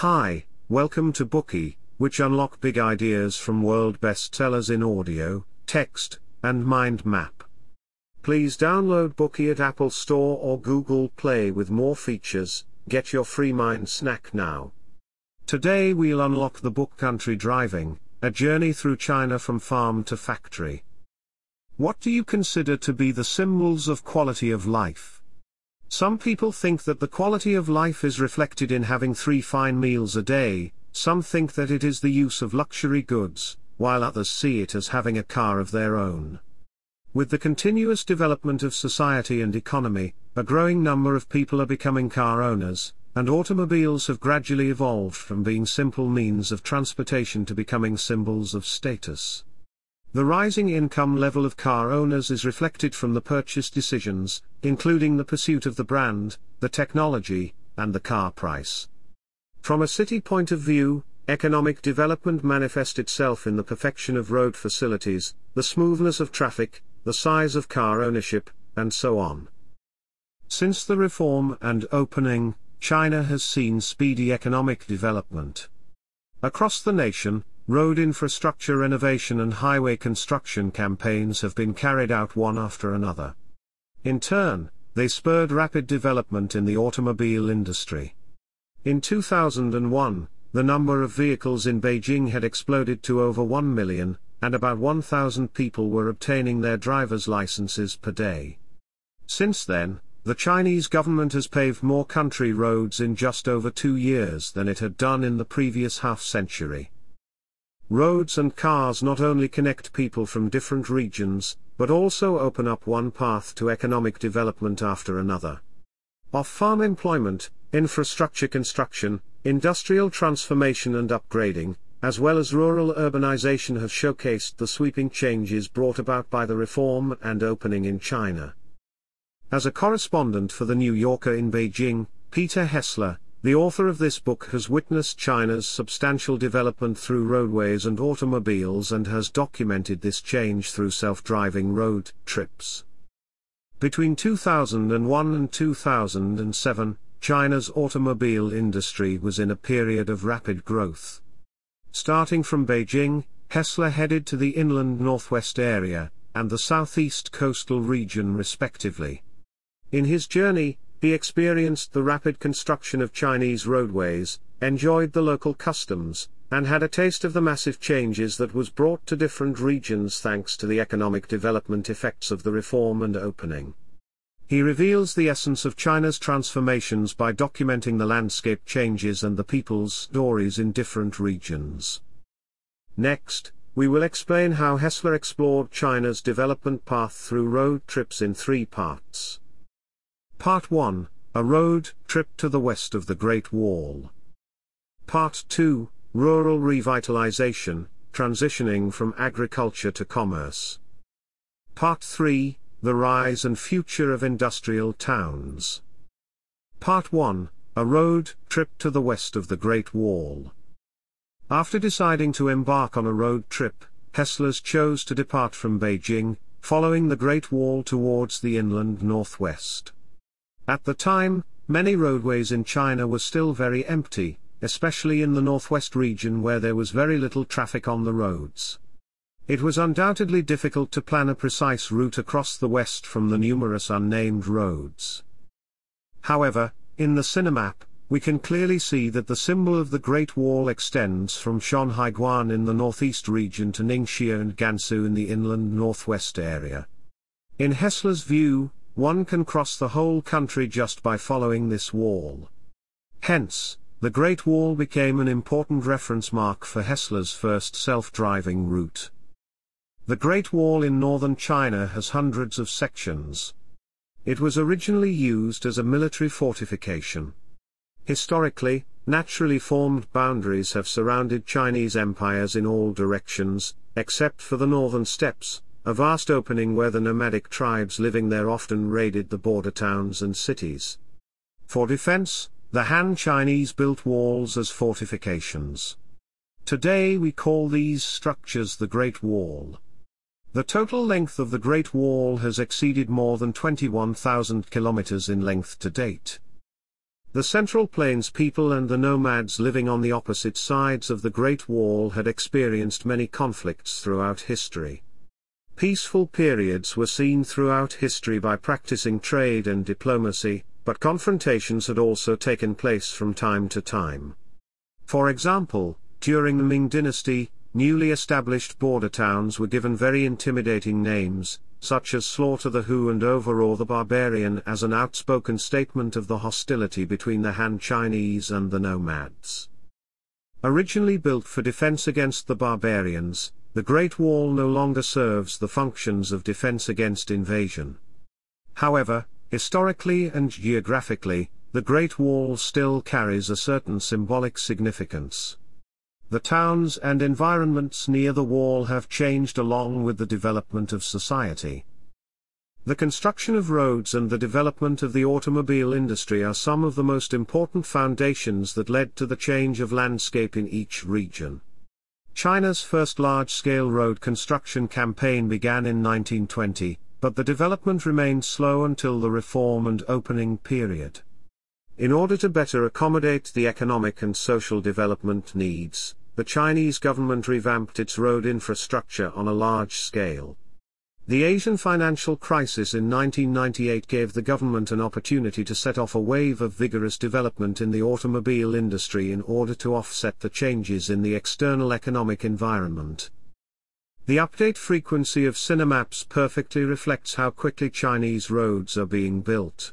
Hi, welcome to Bookey, which unlock big ideas from world bestsellers in audio, text, and mind map. Please download Bookey at Apple Store or Google Play with more features. Get your free mind snack now. Today we'll unlock the book Country Driving, a journey through China from farm to factory. What do you consider to be the symbols of quality of life? Some people think that the quality of life is reflected in having three fine meals a day, some think that it is the use of luxury goods, while others see it as having a car of their own. With the continuous development of society and economy, a growing number of people are becoming car owners, and automobiles have gradually evolved from being simple means of transportation to becoming symbols of status. The rising income level of car owners is reflected from the purchase decisions, including the pursuit of the brand, the technology, and the car price. From a city point of view, economic development manifests itself in the perfection of road facilities, the smoothness of traffic, the size of car ownership, and so on. Since the reform and opening, China has seen speedy economic development. Across the nation, road infrastructure renovation and highway construction campaigns have been carried out one after another. In turn, they spurred rapid development in the automobile industry. In 2001, the number of vehicles in Beijing had exploded to over 1 million, and about 1,000 people were obtaining their driver's licenses per day. Since then, the Chinese government has paved more country roads in just over two years than it had done in the previous half century. Roads and cars not only connect people from different regions, but also open up one path to economic development after another. Off-farm employment, infrastructure construction, industrial transformation and upgrading, as well as rural urbanization have showcased the sweeping changes brought about by the reform and opening in China. As a correspondent for the New Yorker in Beijing, Peter Hessler, the author of this book has witnessed China's substantial development through roadways and automobiles and has documented this change through self-driving road trips. Between 2001 and 2007, China's automobile industry was in a period of rapid growth. Starting from Beijing, Hessler headed to the inland northwest area, and the southeast coastal region respectively. In his journey, he experienced the rapid construction of Chinese roadways, enjoyed the local customs, and had a taste of the massive changes that was brought to different regions thanks to the economic development effects of the reform and opening. He reveals the essence of China's transformations by documenting the landscape changes and the people's stories in different regions. Next, we will explain how Hessler explored China's development path through road trips in three parts. Part 1 A Road Trip to the West of the Great Wall. Part 2 Rural Revitalization Transitioning from Agriculture to Commerce. Part 3 The Rise and Future of Industrial Towns. Part 1 A Road Trip to the West of the Great Wall. After deciding to embark on a road trip, Hesslers chose to depart from Beijing, following the Great Wall towards the inland northwest. At the time, many roadways in China were still very empty, especially in the northwest region where there was very little traffic on the roads. It was undoubtedly difficult to plan a precise route across the west from the numerous unnamed roads. However, in the Sinomap, we can clearly see that the symbol of the Great Wall extends from Shanhaiguan in the northeast region to Ningxia and Gansu in the inland northwest area. In Hessler's view, one can cross the whole country just by following this wall. Hence, the Great Wall became an important reference mark for Hessler's first self-driving route. The Great Wall in northern China has hundreds of sections. It was originally used as a military fortification. Historically, naturally formed boundaries have surrounded Chinese empires in all directions, except for the northern steppes, a vast opening where the nomadic tribes living there often raided the border towns and cities. For defense, the Han Chinese built walls as fortifications. Today we call these structures the Great Wall. The total length of the Great Wall has exceeded more than 21,000 kilometers in length to date. The Central Plains people and the nomads living on the opposite sides of the Great Wall had experienced many conflicts throughout history. Peaceful periods were seen throughout history by practicing trade and diplomacy, but confrontations had also taken place from time to time. For example, during the Ming dynasty, newly established border towns were given very intimidating names, such as Slaughter the Hu and Overawe the Barbarian as an outspoken statement of the hostility between the Han Chinese and the nomads. Originally built for defense against the barbarians, the Great Wall no longer serves the functions of defense against invasion. However, historically and geographically, the Great Wall still carries a certain symbolic significance. The towns and environments near the wall have changed along with the development of society. The construction of roads and the development of the automobile industry are some of the most important foundations that led to the change of landscape in each region. China's first large-scale road construction campaign began in 1920, but the development remained slow until the reform and opening period. In order to better accommodate the economic and social development needs, the Chinese government revamped its road infrastructure on a large scale. The Asian financial crisis in 1998 gave the government an opportunity to set off a wave of vigorous development in the automobile industry in order to offset the changes in the external economic environment. The update frequency of Sinomaps perfectly reflects how quickly Chinese roads are being built.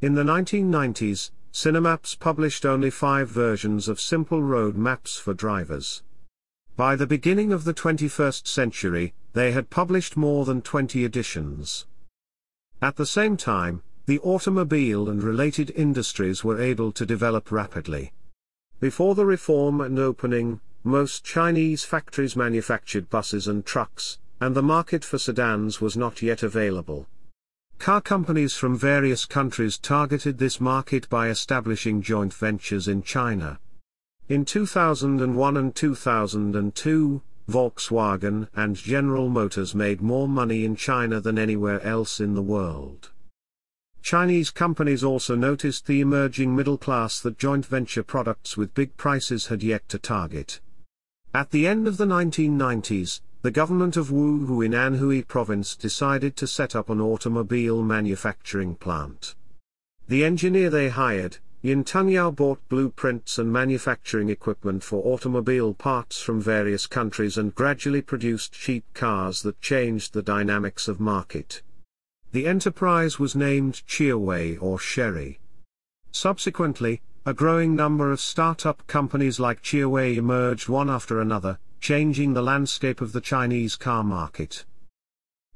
In the 1990s, Sinomaps published only five versions of simple road maps for drivers. By the beginning of the 21st century, they had published more than 20 editions. At the same time, the automobile and related industries were able to develop rapidly. Before the reform and opening, most Chinese factories manufactured buses and trucks, and the market for sedans was not yet available. Car companies from various countries targeted this market by establishing joint ventures in China. In 2001 and 2002, Volkswagen and General Motors made more money in China than anywhere else in the world. Chinese companies also noticed the emerging middle class that joint venture products with big prices had yet to target. At the end of the 1990s, the government of Wuhu in Anhui province decided to set up an automobile manufacturing plant. The engineer they hired, Yin Tongyao bought blueprints and manufacturing equipment for automobile parts from various countries and gradually produced cheap cars that changed the dynamics of market. The enterprise was named Qirui or Sherry. Subsequently, a growing number of startup companies like Qirui emerged one after another, changing the landscape of the Chinese car market.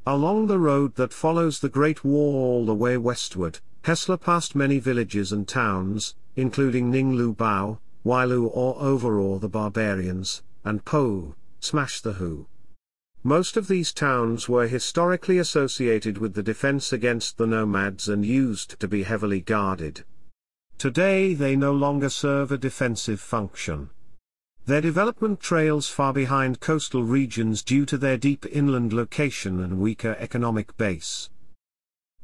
Along the road that follows the Great Wall all the way westward, Hessler passed many villages and towns, including Ninglu Bao, Weilu or Overawe the Barbarians, and Po, Smash the Hu. Most of these towns were historically associated with the defense against the nomads and used to be heavily guarded. Today they no longer serve a defensive function. Their development trails far behind coastal regions due to their deep inland location and weaker economic base.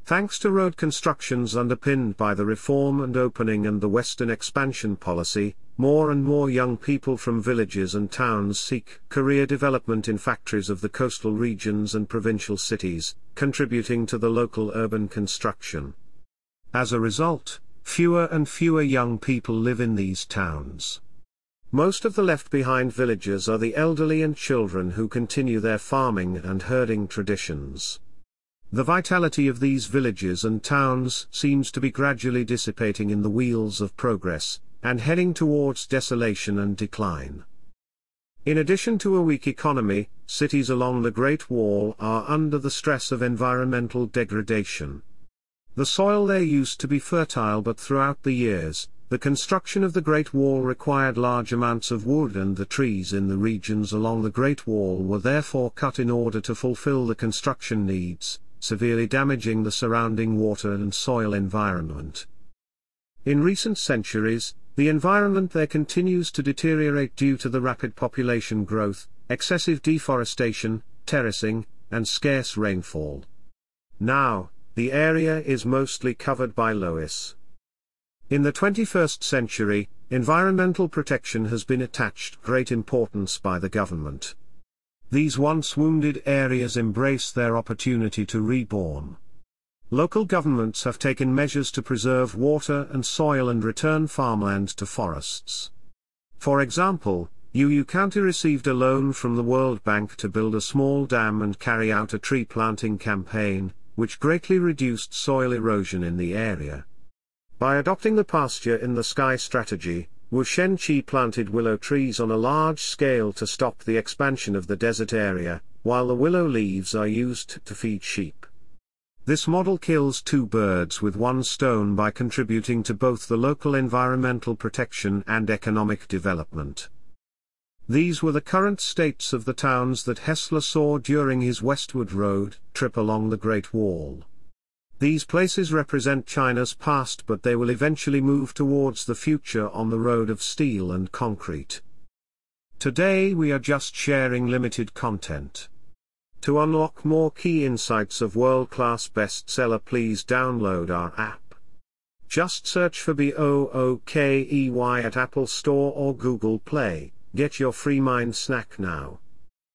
Thanks to road constructions underpinned by the reform and opening and the Western expansion policy, more and more young people from villages and towns seek career development in factories of the coastal regions and provincial cities, contributing to the local urban construction. As a result, fewer and fewer young people live in these towns. Most of the left behind villagers are the elderly and children who continue their farming and herding traditions. The vitality of these villages and towns seems to be gradually dissipating in the wheels of progress, and heading towards desolation and decline. In addition to a weak economy, cities along the Great Wall are under the stress of environmental degradation. The soil there used to be fertile but throughout the years, the construction of the Great Wall required large amounts of wood and the trees in the regions along the Great Wall were therefore cut in order to fulfill the construction needs, severely damaging the surrounding water and soil environment. In recent centuries, the environment there continues to deteriorate due to the rapid population growth, excessive deforestation, terracing, and scarce rainfall. Now, the area is mostly covered by loess. In the 21st century, environmental protection has been attached great importance by the government. These once wounded areas embrace their opportunity to reborn. Local governments have taken measures to preserve water and soil and return farmland to forests. For example, Youyu County received a loan from the World Bank to build a small dam and carry out a tree planting campaign, which greatly reduced soil erosion in the area. By adopting the pasture in the sky strategy, Wu Shenqi planted willow trees on a large scale to stop the expansion of the desert area, while the willow leaves are used to feed sheep. This model kills two birds with one stone by contributing to both the local environmental protection and economic development. These were the current states of the towns that Hessler saw during his westward road trip along the Great Wall. These places represent China's past but they will eventually move towards the future on the road of steel and concrete. Today we are just sharing limited content. To unlock more key insights of world-class bestseller please download our app. Just search for B-O-O-K-E-Y at Apple Store or Google Play, get your free mind snack now.